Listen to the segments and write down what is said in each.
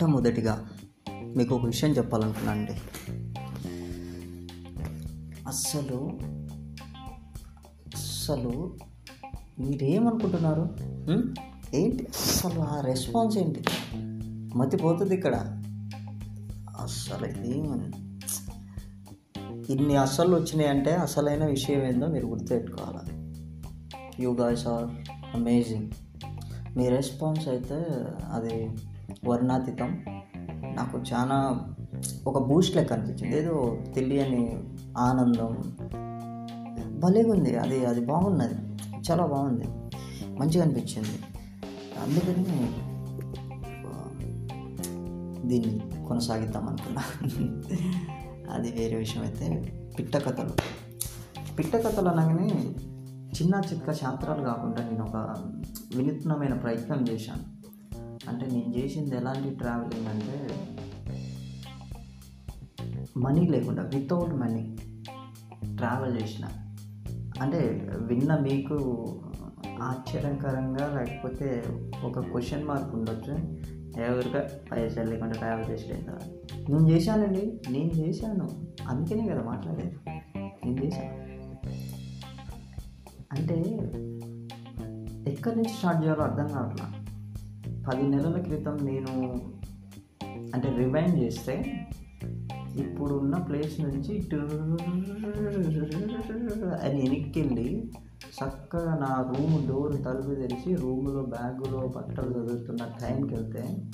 మొట్టమొదటిగా మీకు ఒక విషయం చెప్పాలనుకున్నాను అండి అస్సలు అస్సలు మీరేమనుకుంటున్నారు? ఏంటి అసలు ఆ రెస్పాన్స్ ఏంటి? మతిపోతుంది ఇక్కడ. అస్సలు ఏమని ఇన్ని అస్సలు వచ్చినాయి అంటే అసలైన విషయం ఏందో మీరు గుర్తుపెట్టుకోవాలి? You guys are amazing. Me response అయితే అది వర్ణాతీతం. నాకు చాలా ఒక బూస్ట్ లెక్క అనిపించింది. ఏదో తెలియని ఆనందం. భలేగా ఉంది. అది అది బాగున్నది. చాలా బాగుంది. మంచిగా అనిపించింది. అందుకని దీన్ని కొనసాగిద్దాం అనుకున్నా. అది వేరే విషయం అయితే. పిట్ట కథలు. పిట్ట కథలు అనగానే చిన్న చిక్క శాస్త్రాలు కాకుండా నేను ఒక వినూత్నమైన ప్రయత్నం చేశాను. అంటే నేను చేసింది ఎలాంటి ట్రావెలింగ్ అంటే మనీ లేకుండా వితౌట్ మనీ ట్రావెల్ చేసిన. అంటే విన్న మీకు ఆశ్చర్యకరంగా లేకపోతే ఒక క్వశ్చన్ మార్క్ ఉండొచ్చు. ఎవరిగా పైసలు లేకుండా ట్రావెల్ చేసేదా నేను చేశానండి నేను చేశాను. అందుకనే కదా మాట్లాడేది. నేను చేశాను. అంటే ఎక్కడి నుంచి స్టార్ట్ చేయాలో అర్థం కావట్లా. పది నెలల క్రితం నేను అంటే రివైండ్ చేస్తే ఇప్పుడున్న ప్లేస్ నుంచి అని వెనక్కి వెళ్ళి చక్కగా నా రూమ్ డోర్ తలుపు తెరిచి రూములో బ్యాగులో బట్టలు చదువుతున్న టైంకి వెళ్తే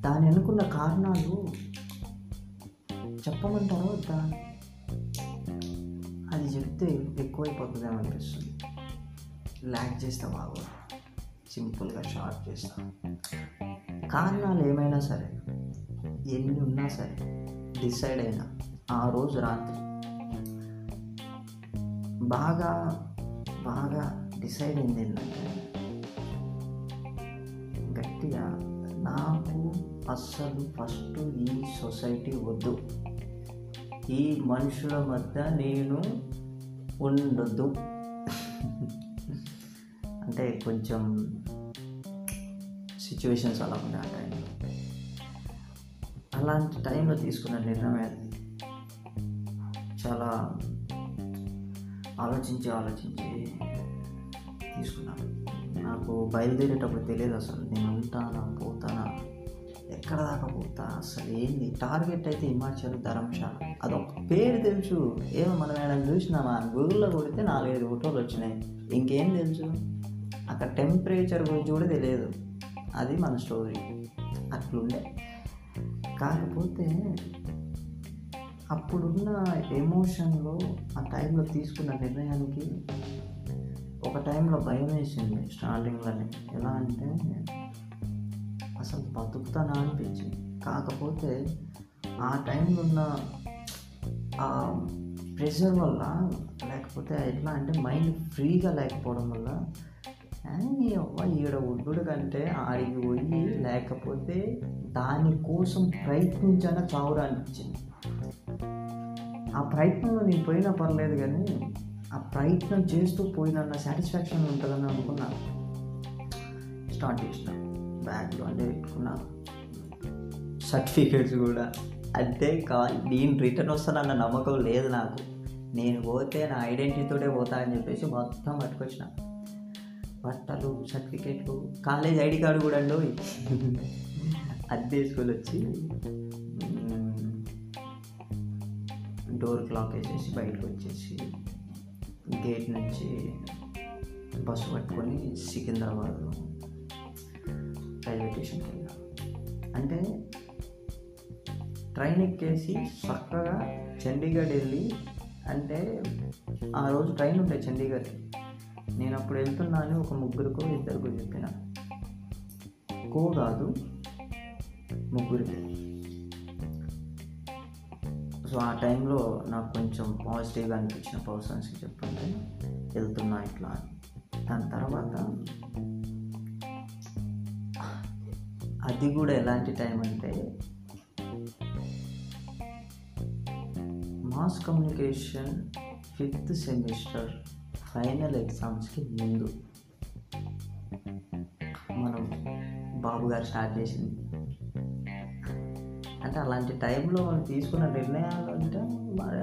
దాని అనుకున్న కారణాలు చెప్పమంటారో వద్దా? అది చెప్తే ఎక్కువైపోతుందేమో అనిపిస్తుంది. ల్యాక్ చేస్తే బాగోదు. సింపుల్గా షార్ట్ చేస్తాం. కారణాలు ఏమైనా సరే ఎన్ని ఉన్నా సరే డిసైడ్ అయినా ఆ రోజు రాత్రి. బాగా బాగా డిసైడ్ అయింది ఏంటంటే గట్టిగా నాకు అస్సలు ఫస్ట్ ఈ సొసైటీ వద్దు. ఈ మనుషుల మధ్య నేను ఉండొద్దు. అంటే కొంచెం సిచ్యువేషన్స్ అలా ఉన్నాయి ఆ టైంలో అలాంటి టైంలో తీసుకున్న నిర్ణయం అది చాలా ఆలోచించి ఆలోచించి తీసుకున్నాను నాకు బయలుదేరేటప్పుడు తెలియదు అసలు. నేను ఉంటానా పోతానా ఎక్కడ దాకా పోతా? అసలు ఏంది? టార్గెట్ అయితే హిమాచల్ ధర్మశాల. అదొక పేరు తెలుసు. ఏమో మనం ఏమైనా చూసినామా? గూగుల్లో కొడితే నాలుగైదు ఫోటోలు వచ్చినాయి. ఇంకేం తెలుసు? అక్కడ టెంపరేచర్ గురించి కూడా తెలియదు. అది మన స్టోరీ అట్లుండే. కాకపోతే అప్పుడున్న ఎమోషన్లో ఆ టైంలో తీసుకున్న నిర్ణయానికి ఒక టైంలో భయం వేసింది స్టార్టింగ్లోనే ఎలా అంటే అసలు బతుకుతానా అనిపించింది. కాకపోతే ఆ టైంలో ఉన్న ఆ ప్రెషర్ వల్ల లేకపోతే ఎట్లా అంటే మైండ్ ఫ్రీగా లేకపోవడం వల్ల నీ అవ్వ ఈడ ఉండు కంటే ఆడికి పోయి లేకపోతే దానికోసం ప్రయత్నించాక చావురా అనిపించింది. ఆ ప్రయత్నంలో నేను పోయినా పర్లేదు కానీ ఆ ప్రయత్నం చేస్తూ పోయినన్న సాటిస్ఫాక్షన్ ఉంటుందని అనుకున్నా. స్టార్ట్ చేసిన. బ్యాగ్లో అంటే పెట్టుకున్నా. సర్టిఫికేట్స్ కూడా. అంతే కా నేను రిటర్న్ వస్తానన్న నమ్మకం లేదు నాకు. నేను పోతే నా ఐడెంటిటీతోనే పోతా అని చెప్పేసి మొత్తం పట్టుకొచ్చిన. బట్టలు సర్టిఫికేట్లు కాలేజ్ ఐడి కార్డు కూడా అండి అది తీసుకొని వచ్చి డోర్ క్లాక్ వేసేసి బయటకు వచ్చేసి గేట్ నుంచి బస్సు పట్టుకొని సికింద్రాబాద్ రైల్వే స్టేషన్కి వెళ్ళాం. అంటే ట్రైన్ ఎక్కేసి చక్కగా చండీగఢ్ వెళ్ళి అంటే ఆ రోజు ట్రైన్ ఉంటాయి చండీగఢ్ నేను అప్పుడు వెళ్తున్నా అని ఒక ముగ్గురికో ఇద్దరికో చెప్పిన. కో కాదు ముగ్గురికి సో ఆ టైంలో నాకు కొంచెం పాజిటివ్గా అనిపించిన పర్సన్స్కి చెప్పండి వెళ్తున్నా ఇట్లా అని. దాని తర్వాత అది కూడా ఎలాంటి టైం అంటే mass communication fifth semester final ఎగ్జామ్స్కి ముందు మనం బాబు గారు స్టార్ట్ చేసింది. అంటే అలాంటి టైంలో మనం తీసుకున్న నిర్ణయాలు అంటే మరి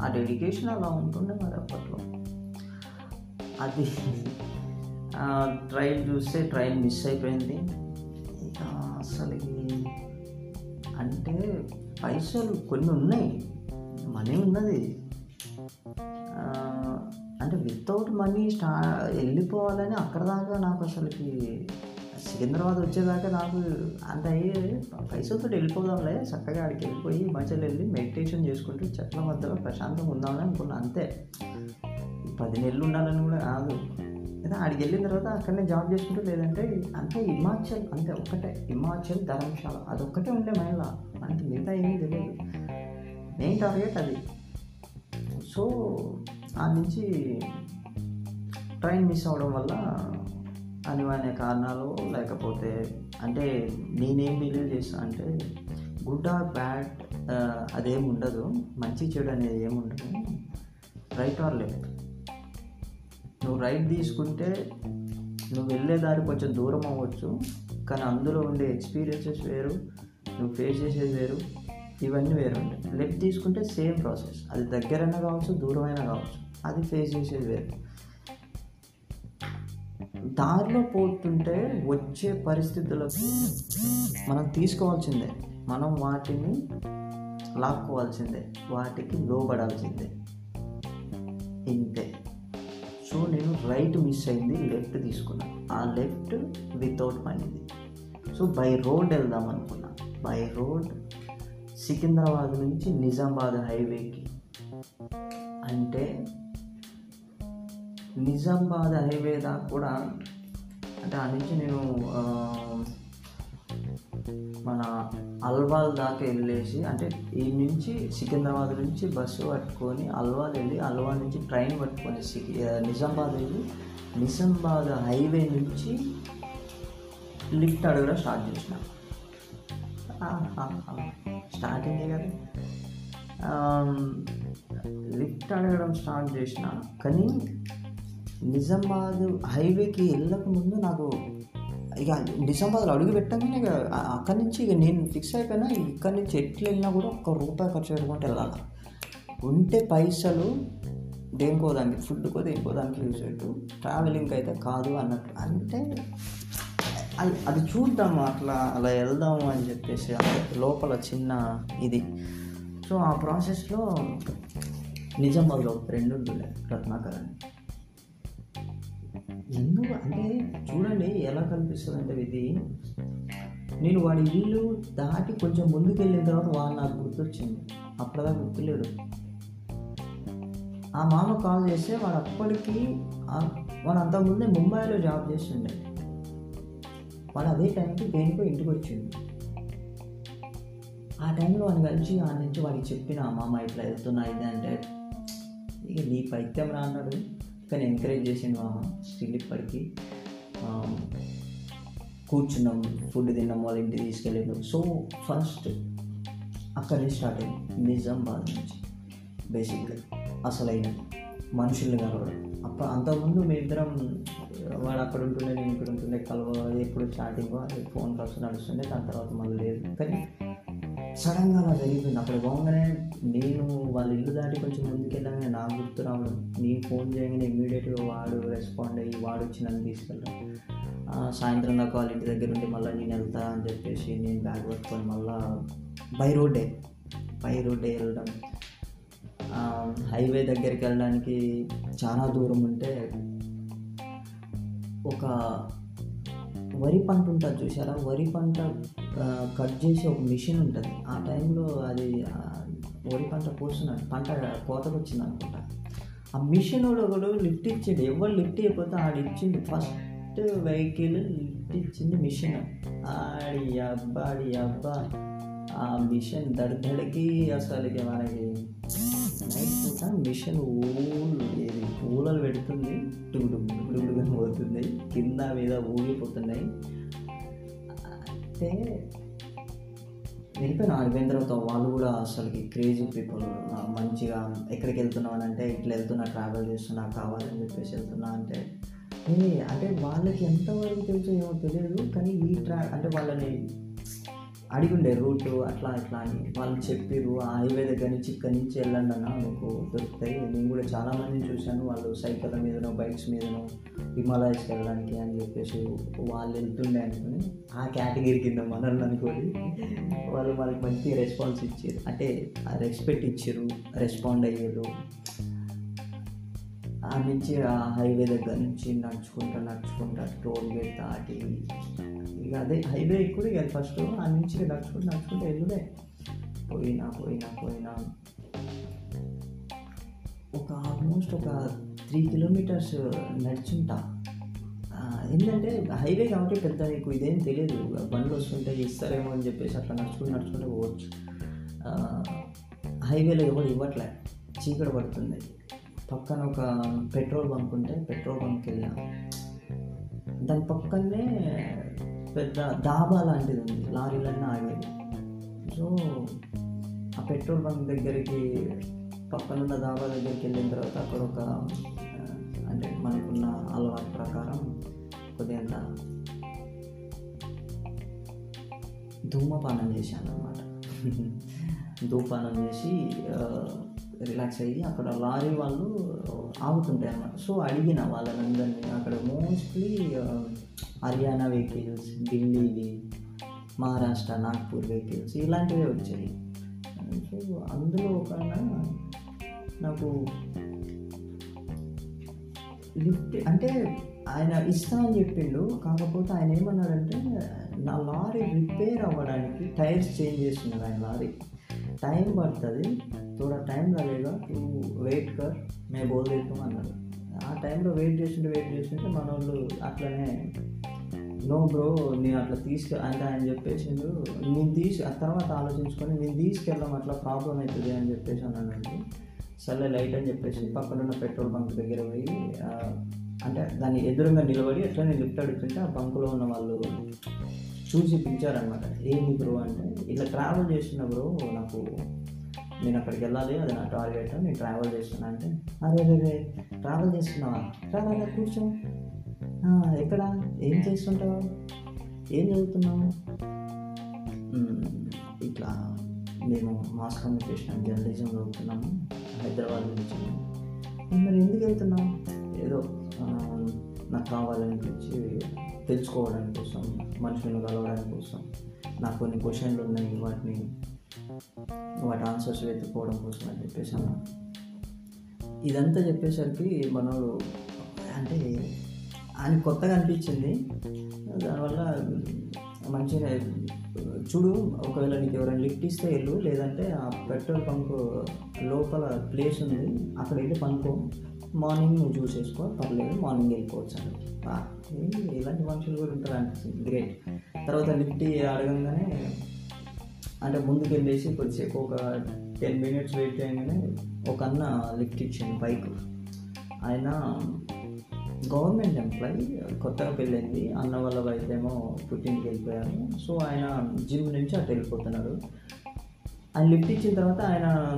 ఆ డెడికేషన్ అలా ఉంటుండే మరి అప్పట్లో. అది ట్రైన్ చూస్తే ట్రైన్ మిస్ అయిపోయింది. ఇక అసలు అంటే పైసలు కొన్ని ఉన్నాయి. మనీ ఉన్నది. అంటే వితౌట్ మనీ స్టా వెళ్ళిపోవాలని అక్కడ దాకా నాకు అసలుకి సికింద్రాబాద్ వచ్చేదాకా నాకు అంత అయ్యేది పైసలతో వెళ్ళిపోదాంలే. చక్కగా ఆడికి వెళ్ళిపోయి హిమాచల్ వెళ్ళి మెడిటేషన్ చేసుకుంటూ చెట్ల మధ్యలో ప్రశాంతంగా ఉందామని అనుకున్నా అంతే. పది నెలలు ఉండాలని కూడా కాదు. అయితే ఆడికి వెళ్ళిన తర్వాత అక్కడనే జాబ్ చేసుకుంటూ లేదంటే అంతే హిమాచల్ అంతే ఒక్కటే. హిమాచల్ ధర్మశాల అదొక్కటే ఉండే మైండ్లో మనకి మిగతా ఏమీ తెలియదు. మెయిన్ టార్గెట్ అది. సో ఆ నుంచి ట్రైన్ మిస్ అవడం వల్ల అనివార్య కారణాలు లేకపోతే అంటే నేనేం బిలీవ్ చేస్తా అంటే గుడ్ ఆర్ బ్యాడ్ అదేం ఉండదు. మంచి చెడు అనేది ఏమి ఉండదు. Right or left. నువ్వు రైట్ తీసుకుంటే నువ్వు వెళ్ళే దారి కొంచెం దూరం అవ్వచ్చు. కానీ అందులో ఉండే ఎక్స్పీరియన్సెస్ వేరు నువ్వు ఫేస్ చేసేది వేరు. ఇవన్నీ వేరు ఉంటాయి లెఫ్ట్ తీసుకుంటే సేమ్ ప్రాసెస్. అది దగ్గరైనా కావచ్చు దూరమైనా కావచ్చు. అది ఫేస్ చేసేది. వేరు దారిలో పోతుంటే వచ్చే పరిస్థితులకు మనం తీసుకోవాల్సిందే. మనం వాటిని లాక్కోవాల్సిందే. వాటికి లోబడాల్సిందే. ఇంతే. సో నేను రైట్ మిస్ అయింది లెఫ్ట్ తీసుకున్నాను ఆ లెఫ్ట్ వితౌట్ మనీది సో బై రోడ్ వెళ్దాం అనుకున్నా. బై రోడ్ సికింద్రాబాద్ నుంచి నిజామాబాద్ హైవేకి అంటే నిజామాబాద్ హైవే దాకా కూడా అంటే ఆ నుంచి నేను మన అల్వాల్ దాకా వెళ్ళేసి అంటే ఈ నుంచి సికింద్రాబాద్ నుంచి బస్సు పట్టుకొని అల్వాల్ వెళ్ళి అల్వాల్ నుంచి ట్రైన్ పట్టుకొని సికి నిజామాబాద్ వెళ్ళి నిజామాబాద్ హైవే నుంచి లిఫ్ట్ అడగడం స్టార్ట్ చేసిన. స్టార్టింగే కదా. లిఫ్ట్ అడగడం స్టార్ట్ చేసిన. కానీ నిజామాబాద్ హైవేకి వెళ్ళక ముందు నాకు ఇక నిజామాబాద్లో అడుగు పెట్టగానే ఇక అక్కడి నుంచి ఇక నేను ఫిక్స్ అయిపోయినా ఇక్కడి నుంచి ఎట్లా వెళ్ళినా కూడా ఒక్క రూపాయి ఖర్చు పెట్టుకుంటే వెళ్ళాలి? ఉంటే పైసలు దేనికో దానికి ఫుడ్కో దేనికో దానికి యూజ్ పెట్టు ట్రావెలింగ్ అయితే కాదు అన్నట్టు. అంటే అది అది చూద్దాము అట్లా అలా వెళ్దాము అని చెప్పేసి లోపల చిన్న ఇది. సో ఆ ప్రాసెస్లో నిజామాబాద్లో ఒక ఫ్రెండ్ ఉంటుండే రత్నాకర్ అని. ఎందుకు? అంటే చూడండి ఎలా కనిపిస్తుంది అంటే ఇది నేను వాడి ఇల్లు దాటి కొంచెం ముందుకు వెళ్ళిన తర్వాత వాడు నాకు గుర్తొచ్చింది. అప్పటిదా గుర్తులేడు. ఆ మామ కాల్ చేస్తే వాడు అప్పటికి వాడు అంతకుముందే ముంబైలో జాబ్ చేస్తుండే. వాడు అదే టైంకి దేనికో ఇంటికి వచ్చింది ఆ టైంలో వాడిని కలిసి ఆ నుంచి వాడికి చెప్పిన మామ ఇట్లా వెళ్తున్నా ఇది అంటే ఇక నీ పైత్యం రా అన్నాడు. కానీ ఎంకరేజ్ చేసిండు మా స్టిల్ ఇప్పటికి. కూర్చున్నాం ఫుడ్ తిన్నాం వాళ్ళ ఇంటికి తీసుకెళ్ళాడు. సో ఫస్ట్ అక్కడి నుంచి స్టార్ట్ అయింది నిజామాబాద్ నుంచి. బేసిక్గా అసలైన మనుషుల్ని కలవడం. అప్ప అంతకుముందు మీ ఇద్దరం వాడు అక్కడ ఉంటుండే నేను ఇక్కడ ఉంటుండే కలవ ఎప్పుడు స్టార్టింగ్ ఫోన్ కాల్స్ నడుస్తుండే దాని తర్వాత మళ్ళీ లేదు. కానీ సడన్గా అలా జరిగిపోయింది అక్కడ పోగానే నేను వాళ్ళ ఇల్లు దాటి కొంచెం ముందుకెళ్ళగానే నాకు గుర్తు రావడం. నేను ఫోన్ చేయగానే ఇమ్మీడియట్గా వాడు రెస్పాండ్ అయ్యి వాడు వచ్చి నన్ను తీసుకెళ్ళడం. సాయంత్రం దాకా వాళ్ళ ఇంటి దగ్గర ఉండి మళ్ళీ నేను వెళ్తా అని చెప్పేసి నేను బ్యాగ్ పట్టుకొని మళ్ళీ బై రోడ్డే బై రోడ్డే వెళ్ళడం. హైవే దగ్గరికి వెళ్ళడానికి చాలా దూరం ఉంటే ఒక వరి పంట ఉంటుంది చూసారా వరి పంట కట్ చేసే ఒక మిషన్ ఉంటుంది. ఆ టైంలో అది వరి పంట కోస్తున్నారు పంట కోతకు వచ్చింది అనుకుంటా ఆ మిషన్ కూడా ఒకడు లిఫ్ట్ ఇచ్చిండు. ఎవరు లిఫ్ట్ అయిపోతే ఆడు ఇచ్చిండు. ఫస్ట్ వెహికల్ లిఫ్ట్ ఇచ్చింది మిషన్ ఆడి అబ్బా ఆడి అబ్బా. ఆ మిషన్ దడదడికి అసలు ఇక మనకి నైట్ పూట మిషన్ ఊళ్ళు ఏది? ఊళ్ళలు పెడుతుంది. టుగుడు పోతుంది. కింద మీద ఊగిపోతున్నాయి. అంటే వెళ్ళిపోయిన ఆగిపోయిన తర్వాత వాళ్ళు కూడా అసలుకి క్రేజీ పీపుల్ మంచిగా ఎక్కడికి వెళ్తున్నావు అని అంటే ఇట్లా వెళ్తున్నా ట్రావెల్ చేస్తున్నా కావాలని చెప్పేసి వెళ్తున్నా అంటే అంటే వాళ్ళకి ఎంతవరకు తెలుసు ఏమో తెలియదు కానీ ఈ ట్రా అంటే వాళ్ళని అడిగుండే రూట్ అట్లా ఇట్లా అని. వాళ్ళు చెప్పిర్రు ఆ హైవే దగ్గర నుంచి ఇక్కడి నుంచి వెళ్ళండి అన్న మీకు దొరుకుతాయి. నేను కూడా చాలామందిని చూశాను. వాళ్ళు సైకిళ్ళ మీదనో బైక్స్ మీదనో హిమాలయస్కి వెళ్ళడానికి అని చెప్పేసి వాళ్ళు వెళ్తుండే అనుకుని ఆ కేటగిరీ కింద మనల్ని అనుకోని వాళ్ళు వాళ్ళకి మంచి రెస్పాన్స్ ఇచ్చారు. అంటే రెస్పెక్ట్ ఇచ్చారు రెస్పాండ్ అయ్యారు. ఆ నుంచి ఆ హైవే దగ్గర నుంచి నడుచుకుంటా నడుచుకుంటా టోల్ గేట్ దాటి ఇక అదే హైవే ఎక్కువ ఇక ఫస్ట్ ఆ నుంచి నడుచుకుంటూ నడుచుకుంటూ వెళ్ళుడే పోయినా పోయినా పోయినా ఒక ఆల్మోస్ట్ ఒక త్రీ కిలోమీటర్స్ నడుచుంటా. ఏంటంటే హైవే కాబట్టి పెద్ద నీకు ఇదేం తెలియదు బండ్లు వస్తుంటే ఇస్తారేమో అని చెప్పేసి అట్లా నడుచుకుంటూ నడుచుకుంటూ పోవచ్చు. హైవేలో ఎవరు ఇవ్వట్లే. చీకటి పడుతుంది. పక్కన ఒక పెట్రోల్ బంక్ ఉంటే పెట్రోల్ బంక్కి వెళ్ళా దాని పక్కనే పెద్ద డాబా లాంటిది ఉంది లారీలన్నీ ఆగేది సో ఆ పెట్రోల్ బంక్ దగ్గరికి పక్కన ఉన్న డాబా దగ్గరికి వెళ్ళిన తర్వాత అక్కడ ఒక అంటే మనకున్న అలవాటు ప్రకారం కొద్దిగా ధూమపానం చేశాను అనమాట ధూపానం చేసి రిలాక్స్ అయ్యి అక్కడ లారీ వాళ్ళు ఆగుతుంటాయి అన్నమాట. సో అడిగిన వాళ్ళనందరినీ అక్కడ మోస్ట్లీ హర్యానా వెహికల్స్ ఢిల్లీవి మహారాష్ట్ర నాగ్పూర్ వెహికల్స్ ఇలాంటివే వచ్చాయి. సో అందులో ఒక నాకు లిఫ్ట్ అంటే ఆయన ఇస్తా అని చెప్పిండు. కాకపోతే ఆయన ఏమన్నాడంటే నా లారీ రిపేర్ అవ్వడానికి టైర్స్ చేంజ్ చేస్తున్నాడు ఆయన లారీ. టైం పడుతుంది. థోడా టైం రాలేదా? నువ్వు వెయిట్ కర్ మేము బోల్ చేస్తాం ఆ టైంలో వెయిట్ చేస్తుంటే వెయిట్ చేస్తుంటే మన వాళ్ళు అట్లనే నో బ్రో నేను అట్లా తీసుకు అంటే ఆయన చెప్పేసి నేను తీసి ఆ తర్వాత ఆలోచించుకొని నేను తీసుకెళ్ళాం అట్లా ప్రాబ్లం అవుతుంది అని చెప్పేసి అన్నానండి సరే లైట్ అని చెప్పేసి పక్కనున్న పెట్రోల్ బంక్ దగ్గర పోయి అంటే దాన్ని ఎదురుగా నిలబడి అట్లా నేను లిఫ్ట్ అడుగుతుంటే ఆ బంకులో ఉన్న వాళ్ళు చూసి పిలిచారనమాట ఏంది బ్రో అంటే ఇట్లా ట్రావెల్ చేస్తున్న బ్రో నాకు నేను అక్కడికి వెళ్ళాలి అది నా టార్గెట్ నేను ట్రావెల్ చేస్తున్నా అంటే అరే రే ట్రావెల్ చేస్తున్నావా? ట్రావెల్ కూర్చో. ఎక్కడ? ఏం చేస్తుంటావు? ఏం చదువుతున్నావు? ఇట్లా మేము మాస్ కమ్యూనికేషన్ జర్నలిజం చదువుతున్నాము హైదరాబాద్ నుంచి. మరి ఎందుకు వెళ్తున్నావు? ఏదో నాకు కావాలనిపించి తెలుసుకోవడానికి కోసం మనుషులను కలవడానికి కోసం నాకు కొన్ని క్వశ్చన్లు ఉన్నాయి వాటిని వాటి ఆన్సర్స్ వెతుక్కోవడం కోసం అని చెప్పేసి అన్నా. ఇదంతా చెప్పేసరికి మనోడు అంటే ఆయన కొత్తగా అనిపించింది. దానివల్ల మంచిగా చూడు ఒకవేళ నీకు ఎవరైనా లిఫ్ట్ ఇస్తే వెళ్ళు లేదంటే ఆ పెట్రోల్ పంప్ లోపల ప్లేస్ ఉంది అక్కడ వెళ్ళి పనుకో. మార్నింగ్ నువ్వు చూసేసుకో పర్లేదు మార్నింగ్ వెళ్ళిపోవచ్చు అని. ఇలాంటి మనుషులు కూడా ఉంటారు అనిపిస్తుంది గ్రేట్ తర్వాత లిఫ్ట్ అడగంగానే అంటే ముందుకు వెళ్ళేసి కొద్దిసేపు ఒక టెన్ మినిట్స్ వెయిట్ చేయగానే ఒక అన్న లిఫ్ట్ ఇచ్చింది బైక్. ఆయన గవర్నమెంట్ ఎంప్లాయీ కొత్తగా పెళ్ళైంది. అన్న వాళ్ళ వైఫ్ ఏమో పుట్టింటికి వెళ్ళిపోయారు. సో ఆయన జిమ్ నుంచి అటు వెళ్ళిపోతున్నారు. ఆయన లిఫ్ట్ ఇచ్చిన తర్వాత ఆయన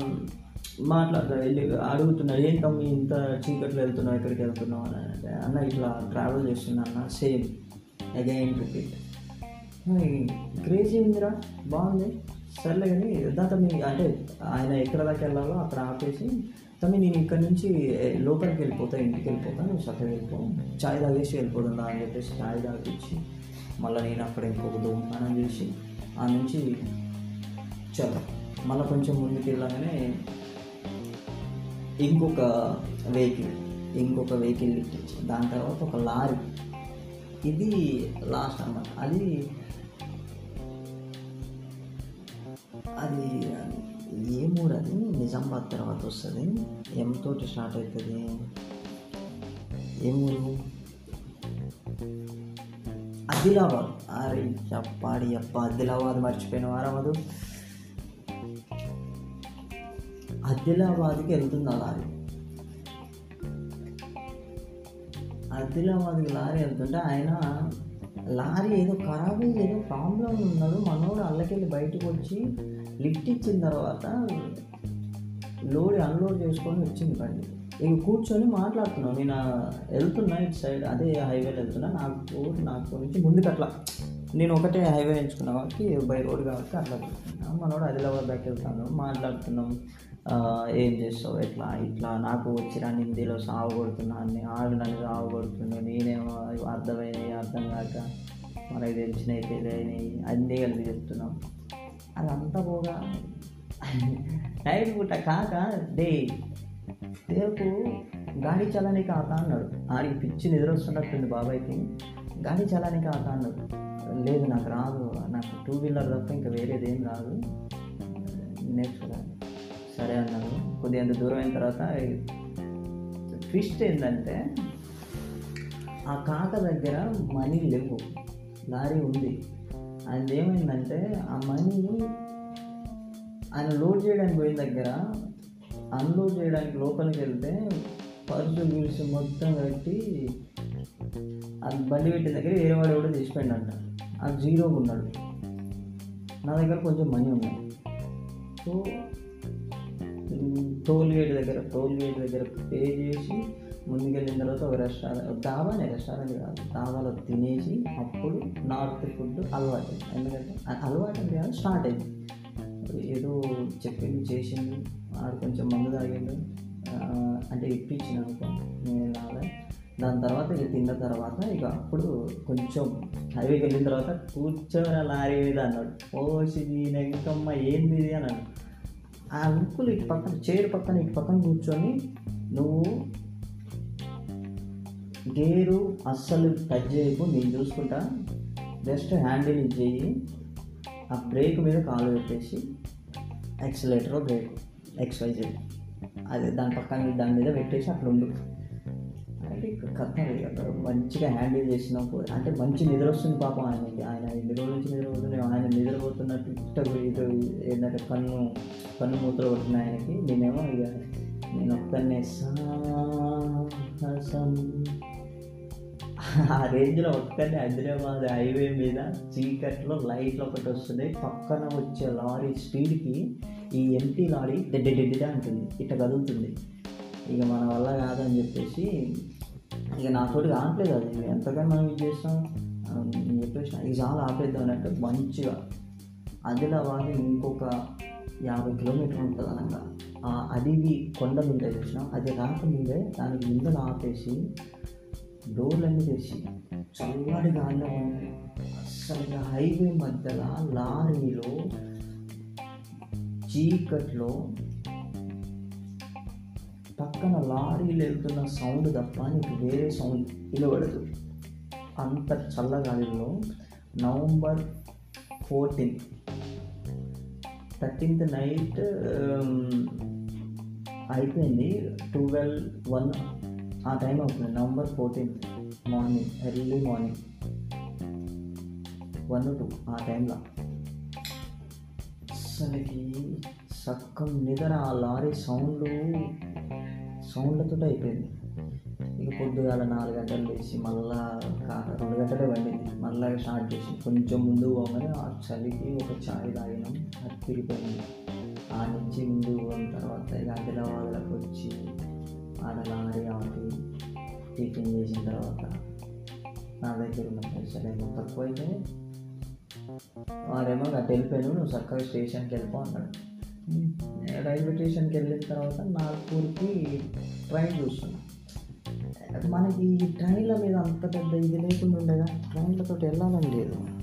మాట్లాడతారు వెళ్ళి అడుగుతున్నాడు ఏం తమ్మి ఇంత చీకట్లో వెళ్తున్నావు ఎక్కడికి వెళ్తున్నావు? అని అంటే అన్న ఇట్లా ట్రావెల్ చేస్తున్నా అన్న సేమ్ అగైన్ రిపీట్ క్రేజీ ఉందిరా బాగుంది సర్లే కానీ దాంతో మీ అంటే ఆయన ఎక్కడ దాకా వెళ్ళాలో అక్కడ ఆపేసి తమ్మి నేను ఇక్కడ నుంచి లోపలికి వెళ్ళిపోతా ఇంటికి వెళ్ళిపోతా నువ్వు చక్కగా వెళ్ళిపో చాయ్ తాగేసి వెళ్ళిపోతుందా అని చెప్పేసి చాయ్ తాగించి మళ్ళీ నేను అక్కడ ఇంకొక దూమానం చేసి ఆ నుంచి చలో మళ్ళీ కొంచెం ముందుకు వెళ్ళగానే ఇంకొక వెహికల్ ఇంకొక వెహికల్ ఇచ్చి దాని తర్వాత ఒక లారీ. ఇది లాస్ట్ అన్నమాట. అది అది ఏ ఊరు అది? నిజామాబాద్ తర్వాత వస్తుంది. ఎం తోటి స్టార్ట్ అవుతుంది? ఏ ఊరు? ఆదిలాబాద్. అరే చెప్పాడి అప్ప. ఆదిలాబాద్ మర్చిపోయిన వారా మధు. ఆదిలాబాద్కి వెళ్తుంది ఆ లారీ. ఆదిలాబాద్కి లారీ వెళ్తుంటే ఆయన లారీ ఏదో ఖరాబ్ ఏదో ప్రాబ్లం ఉన్నాడు. మనోడు అల్లకెళ్ళి బయటకు వచ్చి లిఫ్ట్ ఇచ్చిన తర్వాత లోడ్ అన్లోడ్ చేసుకొని వచ్చింది బండి. ఇక కూర్చొని మాట్లాడుతున్నాం. నేను వెళ్తున్నా ఇటు సైడ్ అదే హైవేలో వెళ్తున్నా. నాకు నాకు నుంచి ముందుకు అట్లా. నేను ఒకటే హైవే ఎంచుకున్నా కాబట్టి బై రోడ్ కాబట్టి అట్లా మనోడు ఆదిలాబాద్ బ్యాక్ వెళ్తాను మాట్లాడుతున్నాం. ఏం చేస్తావు? ఎట్లా? ఇట్లా నాకు వచ్చిన హిందీలో సాగు కొడుతున్నా అన్ని. ఆడు నన్ను సాగు కొడుతున్నా నేనేమో అర్థమైనవి అర్థం కాక మనకి తెలిసినవి తెలియనివి అన్నీ కలిసి చెప్తున్నాం అదంతా పోగా నైట్ పూట కాక డే. రేపు గాడి చలాని కాక అన్నాడు. ఆడికి పిచ్చి నిద్ర వస్తున్నట్టుంది బాబాయ్కి గాడి చలాని కాక అన్నాడు. లేదు నాకు రాదు. నాకు టూ వీలర్ తప్ప ఇంకా వేరేది ఏం రాదు. నేర్చుకోవాలి. సరే అన్నాను. కొద్దిగా ఎంత దూరం అయిన తర్వాత ట్విస్ట్ ఏంటంటే ఆ కాక దగ్గర మనీ లేవు. లారీ ఉంది. అండ్ ఏమైందంటే ఆ మనీ ఆయన లోడ్ చేయడానికి పోయిన దగ్గర అన్లోడ్ చేయడానికి లోపలికి వెళ్తే పర్సు గిల్స్ మొత్తం కట్టి అది బండి పెట్టిన దగ్గర వేరే వాడు కూడా తీసిపోయిందంట ఆ జీరోగా ఉన్నాడు. నా దగ్గర కొంచెం మనీ ఉన్నాయి సో టోల్ గేట్ దగ్గర టోల్ గేట్ దగ్గర పే చేసి ముందుకెళ్ళిన తర్వాత ఒక రెస్టారెంట్ డాబానే రెస్టారెంట్ కాదు డాబాలో తినేసి అప్పుడు నార్త్ ఫుడ్ అలవాటు. ఎందుకంటే అలవాటు అంటే కాదు స్టార్ట్ అయింది. ఏదో చెప్పింది చేసింది ఆడు కొంచెం మందు తాగిండు అంటే ఇప్పించిన అనుకో నేను రాలే. దాని తర్వాత ఇక తిన్న తర్వాత ఇక అప్పుడు కొంచెం హైవేకి వెళ్ళిన తర్వాత కూర్చోని లారీ మీద అన్నాడు. ఓసి దీని ఇంకమ్మ ఏంది ఇది? అన్నాడు. ఆ ఉక్కులు ఇటు పక్కన చైర్ పక్కన ఇటు పక్కన కూర్చొని నువ్వు గేరు అస్సలు టచ్ చేయకు. నేను చూసుకుంటా. జస్ట్ హ్యాండిల్ చేయి. ఆ బ్రేక్ మీద కాలు పెట్టేసి ఎక్సలేటర్ బ్రేక్ ఎక్స్వైజ్ అదే దాని పక్కన దాని మీద పెట్టేసి అట్లా ఉండు. అంటే కథ మంచిగా హ్యాండిల్ చేసినప్పుడు అంటే మంచి నిద్ర వస్తుంది పాపం ఆయనకి. ఆయన ఎన్ని రోజుల నుంచి నిద్రపోతుంది ఆయన నిద్రపోతున్నట్టు ఇష్టం ఇటు ఏంటంటే కన్ను కన్ను మూతలు కొట్టిన ఆయనకి. నేనేమో ఇక నేను ఒక్కనే సాహసం. ఆ రేంజ్లో ఒక్కనే హైదరాబాద్ హైవే మీద చీకట్లో లైట్లు ఒకటి వస్తుంది పక్కన వచ్చే లారీ స్పీడ్కి ఈ ఎంటీ లారీ డెడ్ డెడ్ అంటుంది. ఇట్లా కదులుతుంది. ఇక మన వల్ల కాదని చెప్పేసి ఇక నాతోటి ఆపలేదు అది. ఇక మనం ఇది చేస్తాం నేను చెప్పేసిన ఇది చాలా ఆపేద్దాం అన్నట్టు మంచిగా ఆదిలాబాద్ ఇంకొక యాభై కిలోమీటర్ ఉంటుంది అనగా. ఆ అడవి కొండ మీద చూసిన. అది రాకముందే దానికి ముందర ఆపేసి డోర్లన్నీ తెచ్చి చల్లటి గాల్లో అసలు హైవే మధ్యలో లారీలో చీకట్లో పక్కన లారీలు వెళ్తున్న సౌండ్ తప్ప నీకు వేరే సౌండ్ వినబడదు. అంత చల్లగాలిలో నవంబర్ ఫోర్టీన్ థర్టీన్త్ నైట్ అయిపోయింది. ట్వెల్వ్ వన్ ఆ టైం అవుతుంది. November fourteenth morning early morning. One two ఆ టైంలో. అసలుకి సక్కం నిద్ర ఆ లారీ సౌండ్ సౌండ్లతో అయిపోయింది. ఇక పొద్దుగాల నాలుగు గంటలు లేచి మళ్ళా రెండు గంటలే పండింది. మళ్ళా స్టార్ట్ చేసి కొంచెం ముందు పోగానే ఆ చలికి ఒక చాయ్ తాగినాం. అది తిరిగిపోయింది. ఆ నుంచి ముందు పోయిన తర్వాత ఇక ఆదిలాబాద్లోకి వచ్చి ఆడ లారీ కాబట్టి టిఫిన్ చేసిన తర్వాత నా దగ్గర ఉన్న పైసలు ఏమో తక్కువైతే వారేమో నాకు వెళ్ళిపోయాను నువ్వు చక్కగా స్టేషన్కి వెళ్ళిపో అన్నాడు. రైల్వే స్టేషన్కి వెళ్ళిన తర్వాత నాగపూర్కి ట్రైన్ చూస్తున్నాం. మనకి ట్రైన్ల మీద అంత పెద్ద ఇది లేకుండా ఉండగా ట్రైన్లతో వెళ్ళాలని లేదు.